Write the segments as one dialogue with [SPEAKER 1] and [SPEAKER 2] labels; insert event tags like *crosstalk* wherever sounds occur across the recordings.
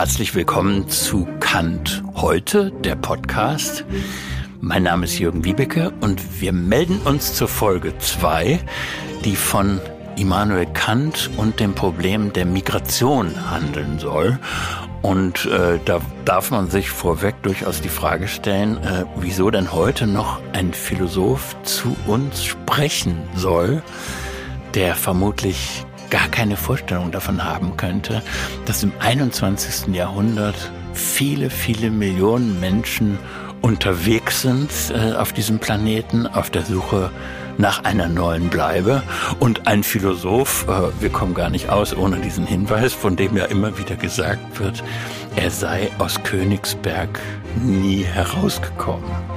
[SPEAKER 1] Herzlich willkommen zu Kant heute, der Podcast. Mein Name ist Jürgen Wiebeke und wir melden uns zur Folge 2, die von Immanuel Kant und dem Problem der Migration handeln soll. Und äh, da darf man sich vorweg durchaus die Frage stellen, äh, wieso denn heute noch ein Philosoph zu uns sprechen soll, der vermutlich gar keine Vorstellung davon haben könnte, dass im 21. Jahrhundert viele, viele Millionen Menschen unterwegs sind äh, auf diesem Planeten auf der Suche nach einer neuen Bleibe. Und ein Philosoph, äh, wir kommen gar nicht aus ohne diesen Hinweis, von dem ja immer wieder gesagt wird, er sei aus Königsberg nie herausgekommen.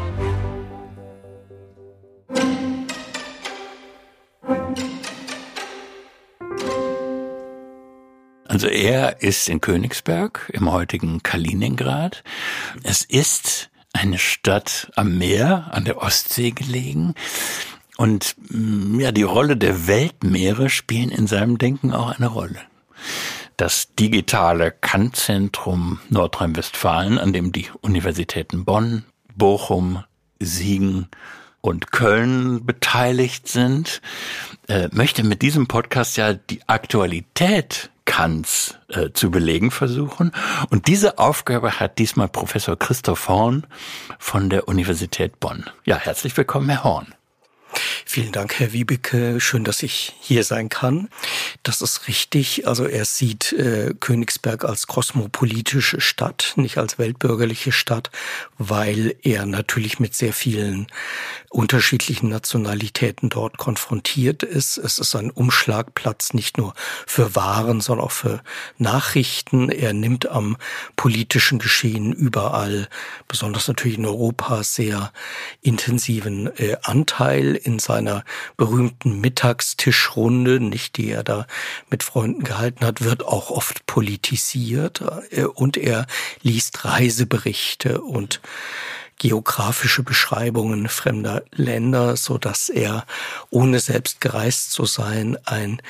[SPEAKER 1] Also er ist in Königsberg im heutigen Kaliningrad. Es ist eine Stadt am Meer, an der Ostsee gelegen. Und mm, ja, die Rolle der Weltmeere spielen in seinem Denken auch eine Rolle. Das digitale Kantzentrum Nordrhein-Westfalen, an dem die Universitäten Bonn, Bochum, Siegen und Köln beteiligt sind, äh, möchte mit diesem Podcast ja die Aktualität Kants äh, zu belegen versuchen. Und diese Aufgabe hat diesmal Professor Christoph Horn von der Universität Bonn. Ja, herzlich willkommen, Herr Horn.
[SPEAKER 2] Vielen Dank, Herr Wiebeke. Schön, dass ich hier sein kann. Das ist richtig. Also er sieht äh, Königsberg als kosmopolitische Stadt, nicht als weltbürgerliche Stadt, weil er natürlich mit sehr vielen unterschiedlichen Nationalitäten dort konfrontiert ist. Es ist ein Umschlagplatz nicht nur für Waren, sondern auch für Nachrichten. Er nimmt am politischen Geschehen überall, besonders natürlich in Europa, sehr intensiven äh, Anteil in seiner berühmten Mittagstischrunde, nicht die er da mit Freunden gehalten hat, wird auch oft politisiert äh, und er liest Reiseberichte und geografische Beschreibungen fremder Länder, so dass er, ohne selbst gereist zu sein, ein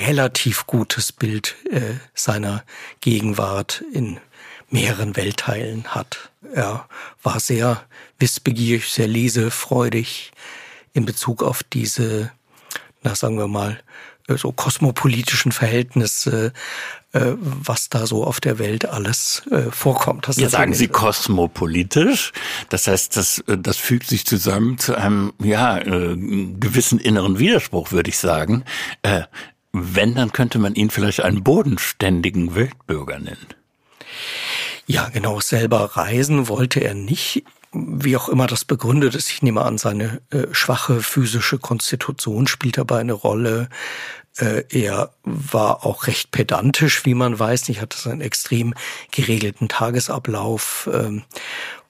[SPEAKER 2] relativ gutes Bild äh, seiner Gegenwart in mehreren Weltteilen hat. Er war sehr wissbegierig, sehr lesefreudig, in Bezug auf diese, na sagen wir mal, äh, so kosmopolitischen Verhältnisse, äh, was da so auf der Welt alles äh, vorkommt.
[SPEAKER 1] Das Jetzt sagen Sie kosmopolitisch, das heißt, das, das fügt sich zusammen zu einem ja gewissen inneren Widerspruch, würde ich sagen. Wenn, dann könnte man ihn vielleicht einen bodenständigen Weltbürger nennen.
[SPEAKER 2] Ja, genau, selber reisen wollte er nicht wie auch immer das begründet ist, ich nehme an, seine äh, schwache physische Konstitution spielt dabei eine Rolle. Äh, er war auch recht pedantisch, wie man weiß. Ich hatte einen extrem geregelten Tagesablauf, ähm,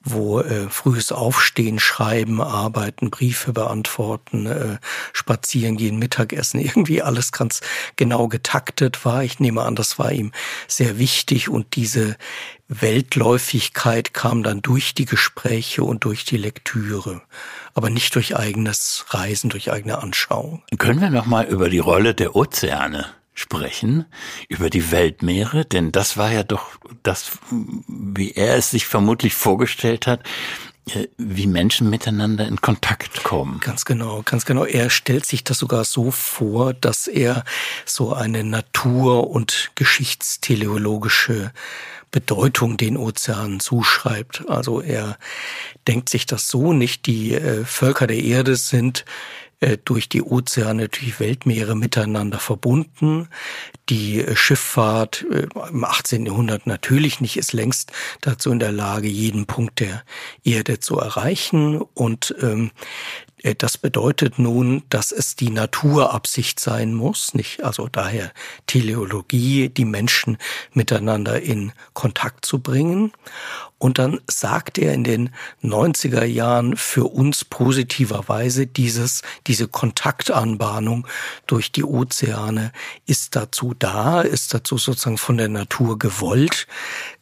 [SPEAKER 2] wo äh, frühes Aufstehen, Schreiben, Arbeiten, Briefe beantworten, äh, Spazieren gehen, Mittagessen, *laughs* irgendwie alles ganz genau getaktet war. Ich nehme an, das war ihm sehr wichtig und diese Weltläufigkeit kam dann durch die Gespräche und durch die Lektüre, aber nicht durch eigenes Reisen, durch eigene Anschauung.
[SPEAKER 1] Können wir noch mal über die Rolle der Ozeane sprechen, über die Weltmeere, denn das war ja doch das, wie er es sich vermutlich vorgestellt hat, äh, wie Menschen miteinander in Kontakt kommen.
[SPEAKER 2] Ganz genau, ganz genau. Er stellt sich das sogar so vor, dass er so eine Natur- und geschichtsteleologische Bedeutung den Ozeanen zuschreibt. Also er denkt sich das so nicht. Die äh, Völker der Erde sind durch die Ozeane, durch Weltmeere miteinander verbunden. Die äh, Schifffahrt äh, im 18. Jahrhundert natürlich nicht ist längst dazu in der Lage, jeden Punkt der Erde zu erreichen. Und ähm, das bedeutet nun, dass es die Naturabsicht sein muss, nicht? Also daher Teleologie, die Menschen miteinander in Kontakt zu bringen. Und dann sagt er in den 90er Jahren für uns positiverweise dieses, diese Kontaktanbahnung durch die Ozeane ist dazu da, ist dazu sozusagen von der Natur gewollt,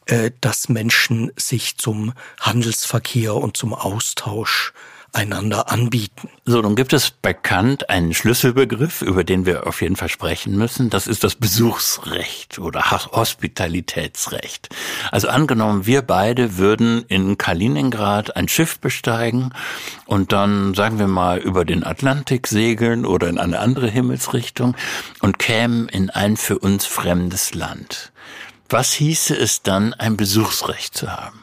[SPEAKER 2] äh, dass Menschen sich zum Handelsverkehr und zum Austausch einander anbieten.
[SPEAKER 1] So, nun gibt es bei Kant einen Schlüsselbegriff, über den wir auf jeden Fall sprechen müssen. Das ist das Besuchsrecht oder Hospitalitätsrecht. Also angenommen, wir beide würden in Kaliningrad ein Schiff besteigen und dann, sagen wir mal, über den Atlantik segeln oder in eine andere Himmelsrichtung und kämen in ein für uns fremdes Land. Was hieße es dann, ein Besuchsrecht zu haben?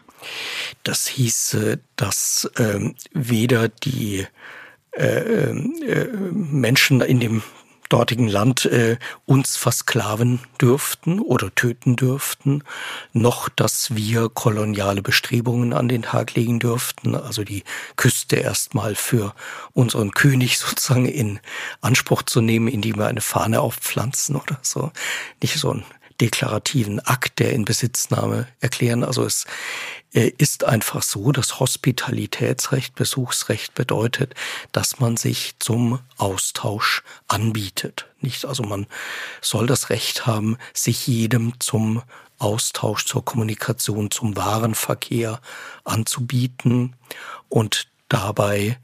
[SPEAKER 2] Das hieße, dass ähm, weder die äh, äh, Menschen in dem dortigen Land äh, uns versklaven dürften oder töten dürften, noch dass wir koloniale Bestrebungen an den Tag legen dürften, also die Küste erstmal für unseren König *laughs* sozusagen in Anspruch zu nehmen, indem wir eine Fahne aufpflanzen oder so. Nicht so ein deklarativen Akt der Inbesitznahme erklären. Also es äh, ist einfach so, dass Hospitalitätsrecht, Besuchsrecht bedeutet, dass man sich zum Austausch anbietet. Nicht, also man soll das Recht haben, sich jedem zum Austausch, zur Kommunikation, zum Warenverkehr anzubieten und dabei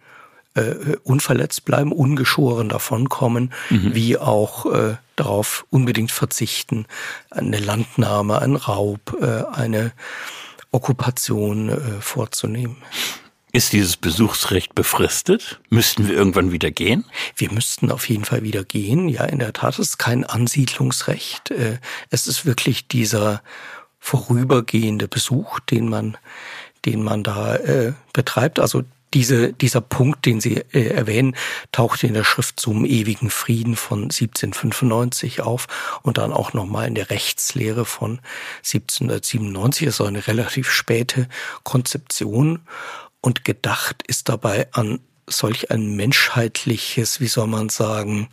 [SPEAKER 2] äh, unverletzt bleiben, ungeschoren davonkommen, mhm. wie auch äh, darauf unbedingt verzichten, eine Landnahme, ein Raub, äh, eine Okkupation äh, vorzunehmen.
[SPEAKER 1] Ist dieses Besuchsrecht befristet? Müssten wir irgendwann wieder gehen?
[SPEAKER 2] Wir müssten auf jeden Fall wieder gehen. Ja, in der Tat ist es kein Ansiedlungsrecht. Äh, es ist wirklich dieser vorübergehende Besuch, den man, den man da äh, betreibt. Also diese, dieser Punkt, den Sie äh, erwähnen, tauchte in der Schrift zum ewigen Frieden von 1795 auf und dann auch nochmal in der Rechtslehre von 1797. Das ist eine relativ späte Konzeption und gedacht ist dabei an solch ein menschheitliches, wie soll man sagen,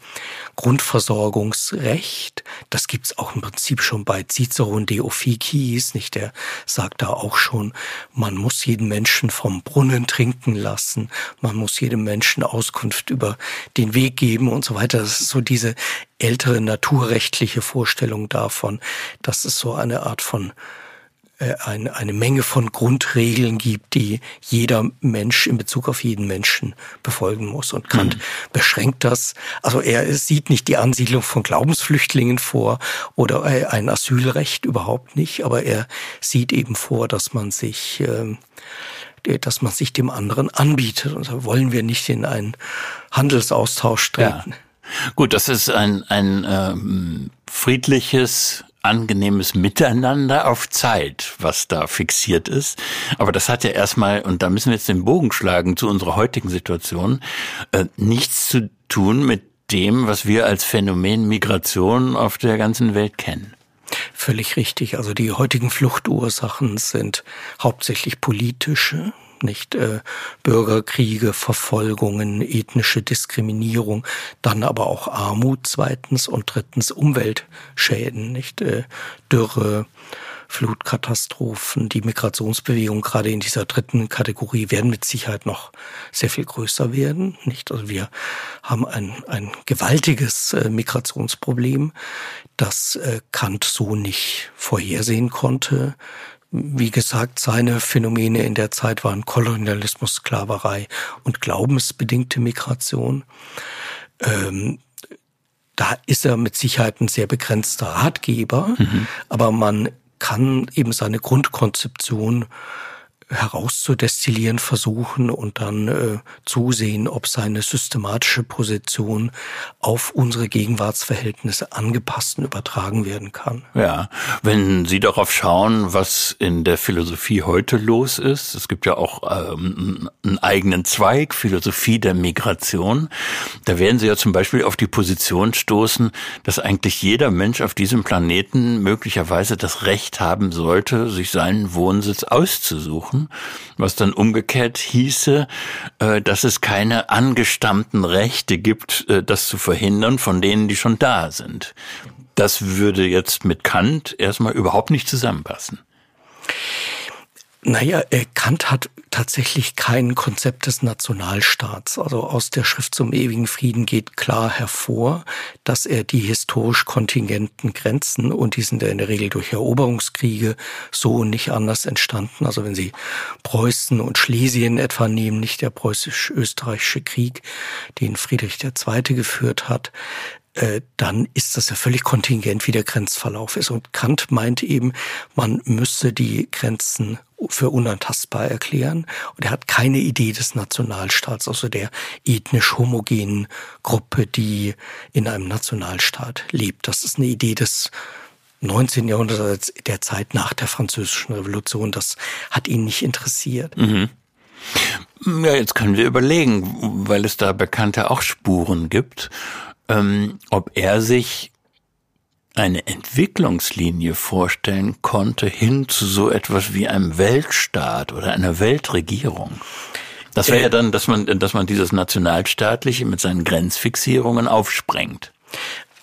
[SPEAKER 2] Grundversorgungsrecht. Das gibt's auch im Prinzip schon bei Cicero und De Officiis, nicht? Der sagt da auch schon, man muss jeden Menschen vom Brunnen trinken lassen, man muss jedem Menschen Auskunft über den Weg geben und so weiter. Das ist so diese ältere naturrechtliche Vorstellung davon, dass es so eine Art von äh, eine, eine Menge von Grundregeln gibt, die jeder Mensch in Bezug auf jeden Menschen befolgen muss. Und Kant mhm. beschränkt das. Also er sieht nicht die Ansiedlung von Glaubensflüchtlingen vor oder ein Asylrecht überhaupt nicht, aber er sieht eben vor, dass man sich äh, dass man sich dem anderen anbietet. Und da wollen wir nicht in einen Handelsaustausch treten. Ja.
[SPEAKER 1] Gut, das ist ein, ein ähm, friedliches angenehmes Miteinander auf Zeit, was da fixiert ist. Aber das hat ja erstmal, und da müssen wir jetzt den Bogen schlagen zu unserer heutigen Situation, äh, nichts zu tun mit dem, was wir als Phänomen Migration auf der ganzen Welt kennen.
[SPEAKER 2] Völlig richtig. Also die heutigen Fluchtursachen sind hauptsächlich politische nicht äh, Bürgerkriege, Verfolgungen, ethnische Diskriminierung, dann aber auch Armut zweitens und drittens Umweltschäden, nicht äh, Dürre, Flutkatastrophen, die Migrationsbewegung gerade in dieser dritten Kategorie werden mit Sicherheit noch sehr viel größer werden. Nicht? Also wir haben ein, ein gewaltiges äh, Migrationsproblem, das Kant so nicht vorhersehen konnte. Wie gesagt, seine Phänomene in der Zeit waren Kolonialismus, Sklaverei und glaubensbedingte Migration. Ähm, da ist er mit Sicherheit ein sehr begrenzter Ratgeber, mhm. aber man kann eben seine Grundkonzeption herauszudestillieren versuchen und dann äh, zusehen, ob seine systematische Position auf unsere Gegenwartsverhältnisse angepasst und übertragen werden kann.
[SPEAKER 1] Ja, wenn Sie darauf schauen, was in der Philosophie heute los ist, es gibt ja auch ähm, einen eigenen Zweig, Philosophie der Migration, da werden Sie ja zum Beispiel auf die Position stoßen, dass eigentlich jeder Mensch auf diesem Planeten möglicherweise das Recht haben sollte, sich seinen Wohnsitz auszusuchen was dann umgekehrt hieße, äh, dass es keine angestammten Rechte gibt, äh, das zu verhindern von denen, die schon da sind. Das würde jetzt mit Kant erstmal überhaupt nicht zusammenpassen.
[SPEAKER 2] Naja, Kant hat tatsächlich kein Konzept des Nationalstaats. Also aus der Schrift zum ewigen Frieden geht klar hervor, dass er die historisch kontingenten Grenzen, und die sind ja in der Regel durch Eroberungskriege so und nicht anders entstanden. Also wenn Sie Preußen und Schlesien etwa nehmen, nicht der preußisch-österreichische Krieg, den Friedrich II. geführt hat, äh, dann ist das ja völlig kontingent, wie der Grenzverlauf ist. Und Kant meint eben, man müsse die Grenzen für unantastbar erklären. Und er hat keine Idee des Nationalstaats, also der ethnisch homogenen Gruppe, die in einem Nationalstaat lebt. Das ist eine Idee des 19. Jahrhunderts, der Zeit nach der Französischen Revolution. Das hat ihn nicht interessiert. Mhm.
[SPEAKER 1] Ja, jetzt können wir überlegen, weil es da bekannte auch Spuren gibt ähm, ob er sich eine Entwicklungslinie vorstellen konnte hin zu so etwas wie einem Weltstaat oder einer Weltregierung. Das wäre ja dann, dass man, dass man dieses Nationalstaatliche mit seinen Grenzfixierungen aufsprengt.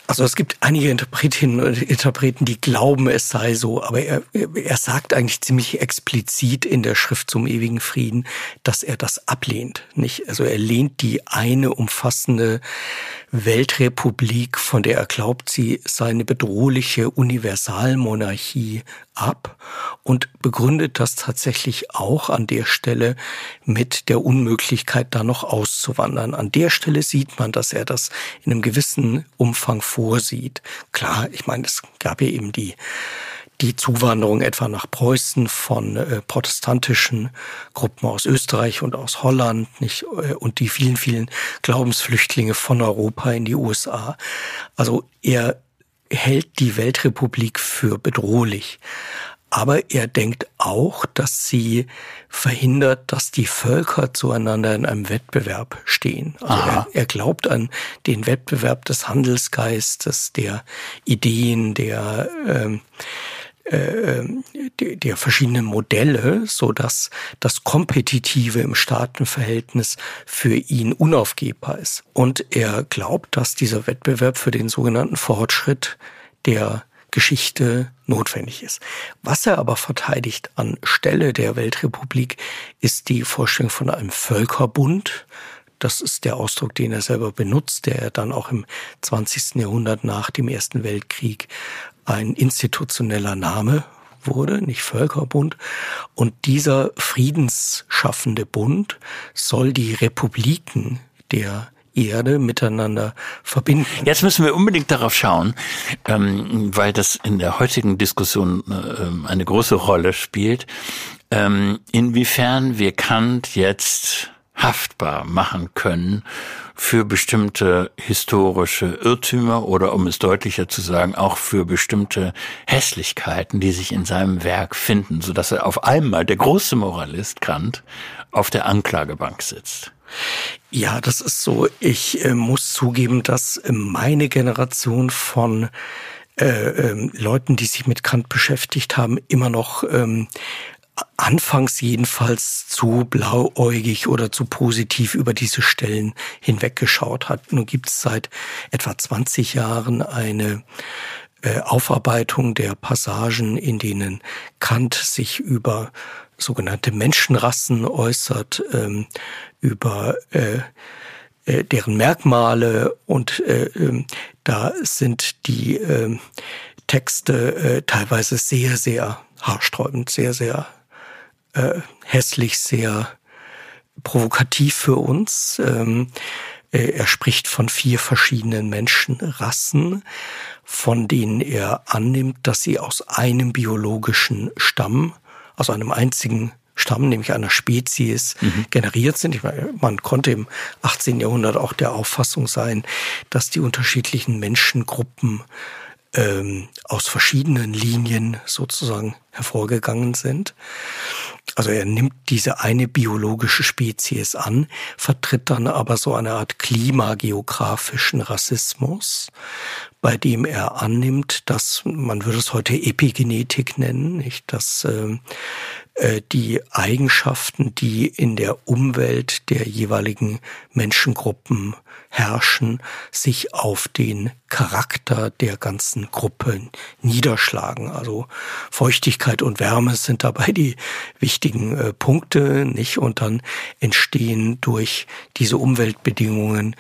[SPEAKER 2] Also es gibt einige Interpretinnen und Interpreten, die glauben, es sei so, aber er, er sagt eigentlich ziemlich explizit in der Schrift zum ewigen Frieden, dass er das ablehnt. Nicht? Also er lehnt die eine umfassende Weltrepublik, von der er glaubt, sie sei eine bedrohliche Universalmonarchie ab und begründet das tatsächlich auch an der Stelle mit der Unmöglichkeit, da noch auszuwandern. An der Stelle sieht man, dass er das in einem gewissen Umfang vorsieht. Klar, ich meine, es gab ja eben die die Zuwanderung etwa nach Preußen von äh, protestantischen Gruppen aus Österreich und aus Holland nicht äh, und die vielen vielen Glaubensflüchtlinge von Europa in die USA. Also er hält die Weltrepublik für bedrohlich. Aber er denkt auch, dass sie verhindert, dass die Völker zueinander in einem Wettbewerb stehen. Also er, er, glaubt an den Wettbewerb des Handelsgeistes, der Ideen, der ähm, äh, der verschiedenen Modelle, so dass das Kompetitive im Staatenverhältnis für ihn unaufgebbar ist. Und er glaubt, dass dieser Wettbewerb für den sogenannten Fortschritt der Geschichte notwendig ist. Was er aber verteidigt an Stelle der Weltrepublik ist die Vorstellung von einem Völkerbund. Das ist der Ausdruck, den er selber benutzt, der er dann auch im 20. Jahrhundert nach dem Ersten Weltkrieg ein institutioneller Name wurde, nicht Völkerbund. Und dieser friedensschaffende Bund soll die Republiken der Erde miteinander verbinden.
[SPEAKER 1] Jetzt müssen wir unbedingt darauf schauen, ähm, weil das in der heutigen Diskussion äh, eine große Rolle spielt, ähm, inwiefern wir Kant jetzt haftbar machen können für bestimmte historische Irrtümer oder um es deutlicher zu sagen, auch für bestimmte Hässlichkeiten, die sich in seinem Werk finden, so dass er auf einmal der große Moralist Kant auf der Anklagebank sitzt.
[SPEAKER 2] Ja, das ist so. Ich äh, muss zugeben, dass meine Generation von äh, äh, Leuten, die sich mit Kant beschäftigt haben, immer noch ähm, anfangs jedenfalls zu blauäugig oder zu positiv über diese Stellen hinweggeschaut hat. Nun gibt es seit etwa 20 Jahren eine äh, Aufarbeitung der Passagen, in denen Kant sich über sogenannte Menschenrassen äußert, ähm, über äh, äh, deren Merkmale und äh, äh, da sind die äh, Texte äh, teilweise sehr, sehr haarsträubend, sehr, sehr äh, hässlich, sehr provokativ für uns. Ähm, äh, er spricht von vier verschiedenen Menschenrassen, von denen er annimmt, dass sie aus einem biologischen Stamm, aus einem einzigen Stamm, nämlich einer Spezies, mhm. generiert sind. Ich meine, man konnte im 18. Jahrhundert auch der Auffassung sein, dass die unterschiedlichen Menschengruppen ähm, aus verschiedenen Linien sozusagen hervorgegangen sind. Also er nimmt diese eine biologische Spezies an, vertritt dann aber so eine Art klimageografischen Rassismus, bei dem er annimmt, dass man würde es heute Epigenetik nennen, nicht, dass äh, die Eigenschaften, die in der Umwelt der jeweiligen Menschengruppen herrschen, sich auf den Charakter der ganzen Gruppe niederschlagen. Also Feuchtigkeit und Wärme sind dabei die wichtigen äh, Punkte, nicht? Und dann entstehen durch diese Umweltbedingungen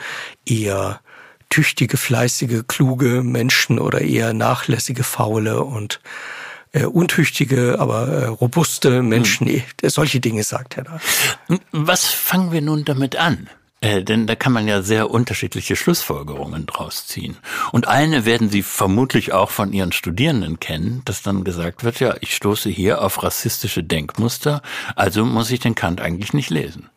[SPEAKER 2] eher tüchtige, fleißige, kluge Menschen oder eher nachlässige, faule und äh, untüchtige, aber äh, robuste Menschen. Hm. Solche Dinge sagt er da.
[SPEAKER 1] Was fangen wir nun damit an? Äh, denn da kann man ja sehr unterschiedliche Schlussfolgerungen draus ziehen. Und eine werden Sie vermutlich auch von Ihren Studierenden kennen, dass dann gesagt wird, ja, ich stoße hier auf rassistische Denkmuster, also muss ich den Kant eigentlich nicht lesen.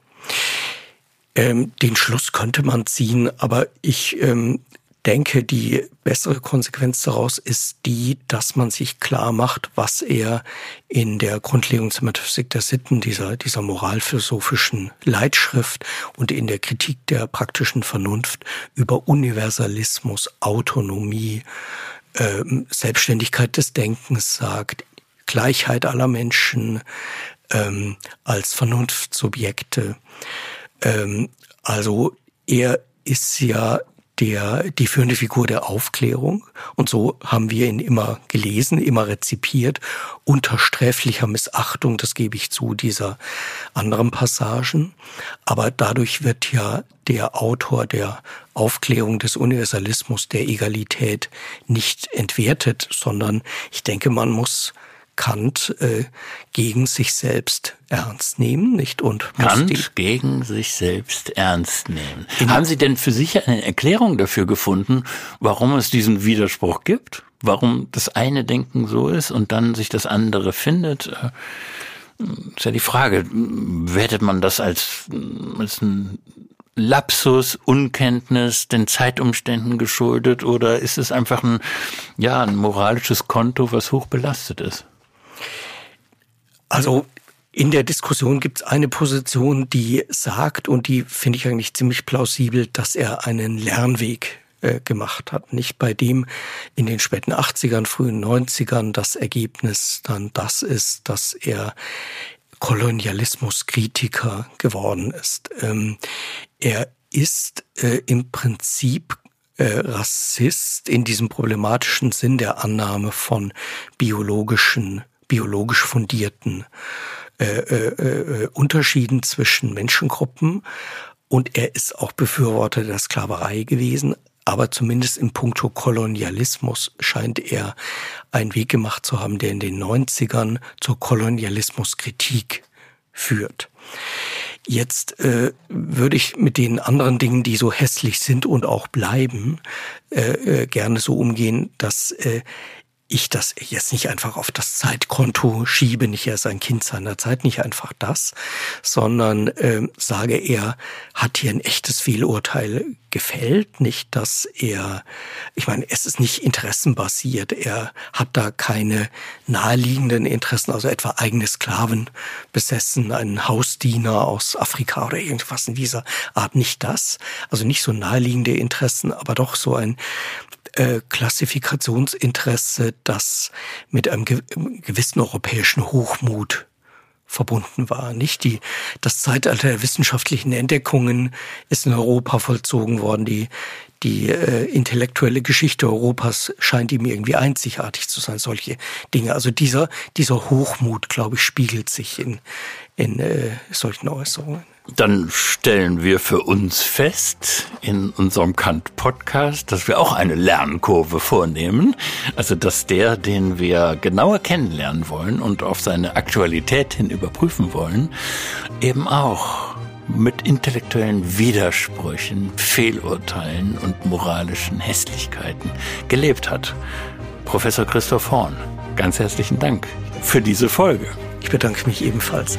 [SPEAKER 2] Ähm, den Schluss könnte man ziehen, aber ich ähm, denke, die bessere Konsequenz daraus ist die, dass man sich klar macht, was er in der Grundlegung zur Metaphysik der Sitten, dieser, dieser moralphilosophischen Leitschrift und in der Kritik der praktischen Vernunft über Universalismus, Autonomie, äh, Selbstständigkeit des Denkens sagt, Gleichheit aller Menschen ähm, als Vernunftssubjekte. Ähm, also er ist ja der, die führende Figur der Aufklärung. Und so haben wir ihn immer gelesen, immer rezipiert, unter sträflicher Missachtung, das gebe ich zu, dieser anderen Passagen. Aber dadurch wird ja der Autor der Aufklärung des Universalismus, der Egalität nicht entwertet, sondern ich denke, man muss Kant äh, gegen sich selbst ernst nehmen, nicht? Und
[SPEAKER 1] Kant gegen sich selbst ernst nehmen. Haben Sie denn für sich eine Erklärung dafür gefunden, warum es diesen Widerspruch gibt? Warum das eine Denken so ist und dann sich das andere findet? Äh, ist ja die Frage, wertet man das als, als ein Lapsus, Unkenntnis, den Zeitumständen geschuldet oder ist es einfach ein, ja, ein moralisches Konto, was hoch belastet ist?
[SPEAKER 2] Also in der Diskussion gibt es eine Position, die sagt, und die finde ich eigentlich ziemlich plausibel, dass er einen Lernweg äh, gemacht hat. Nicht bei dem in den späten 80ern, frühen 90ern das Ergebnis dann das ist, dass er Kolonialismuskritiker geworden ist. Ähm, er ist äh, im Prinzip äh, Rassist in diesem problematischen Sinn der Annahme von biologischen biologisch fundierten äh, äh, äh, Unterschieden zwischen Menschengruppen. Und er ist auch Befürworter der Sklaverei gewesen. Aber zumindest im Punkto Kolonialismus scheint er einen Weg gemacht zu haben, der in den 90ern zur Kolonialismuskritik führt. Jetzt äh, würde ich mit den anderen Dingen, die so hässlich sind und auch bleiben, äh, äh, gerne so umgehen, dass äh, ich das jetzt nicht einfach auf das Zeitkonto schiebe, nicht erst ein Kind seiner Zeit, nicht einfach das, sondern äh, sage, er hat hier ein echtes Fehlurteil gefällt, nicht, dass er, ich meine, es ist nicht interessenbasiert, er hat da keine naheliegenden Interessen, also etwa eigene Sklaven besessen, einen Hausdiener aus Afrika oder irgendwas in dieser Art, nicht das, also nicht so naheliegende Interessen, aber doch so ein äh, Klassifikationsinteresse, das mit einem gewissen europäischen Hochmut verbunden war. Nicht die, das Zeitalter der wissenschaftlichen Entdeckungen ist in Europa vollzogen worden. Die, die äh, intellektuelle Geschichte Europas scheint ihm irgendwie einzigartig zu sein, solche Dinge. Also dieser, dieser Hochmut, glaube ich, spiegelt sich in, in äh, solchen Äußerungen.
[SPEAKER 1] Dann stellen wir für uns fest in unserem Kant-Podcast, dass wir auch eine Lernkurve vornehmen. Also dass der, den wir genauer kennenlernen wollen und auf seine Aktualität hin überprüfen wollen, eben auch mit intellektuellen Widersprüchen, Fehlurteilen und moralischen Hässlichkeiten gelebt hat. Professor Christoph Horn, ganz herzlichen Dank für diese Folge.
[SPEAKER 2] Ich bedanke mich ebenfalls.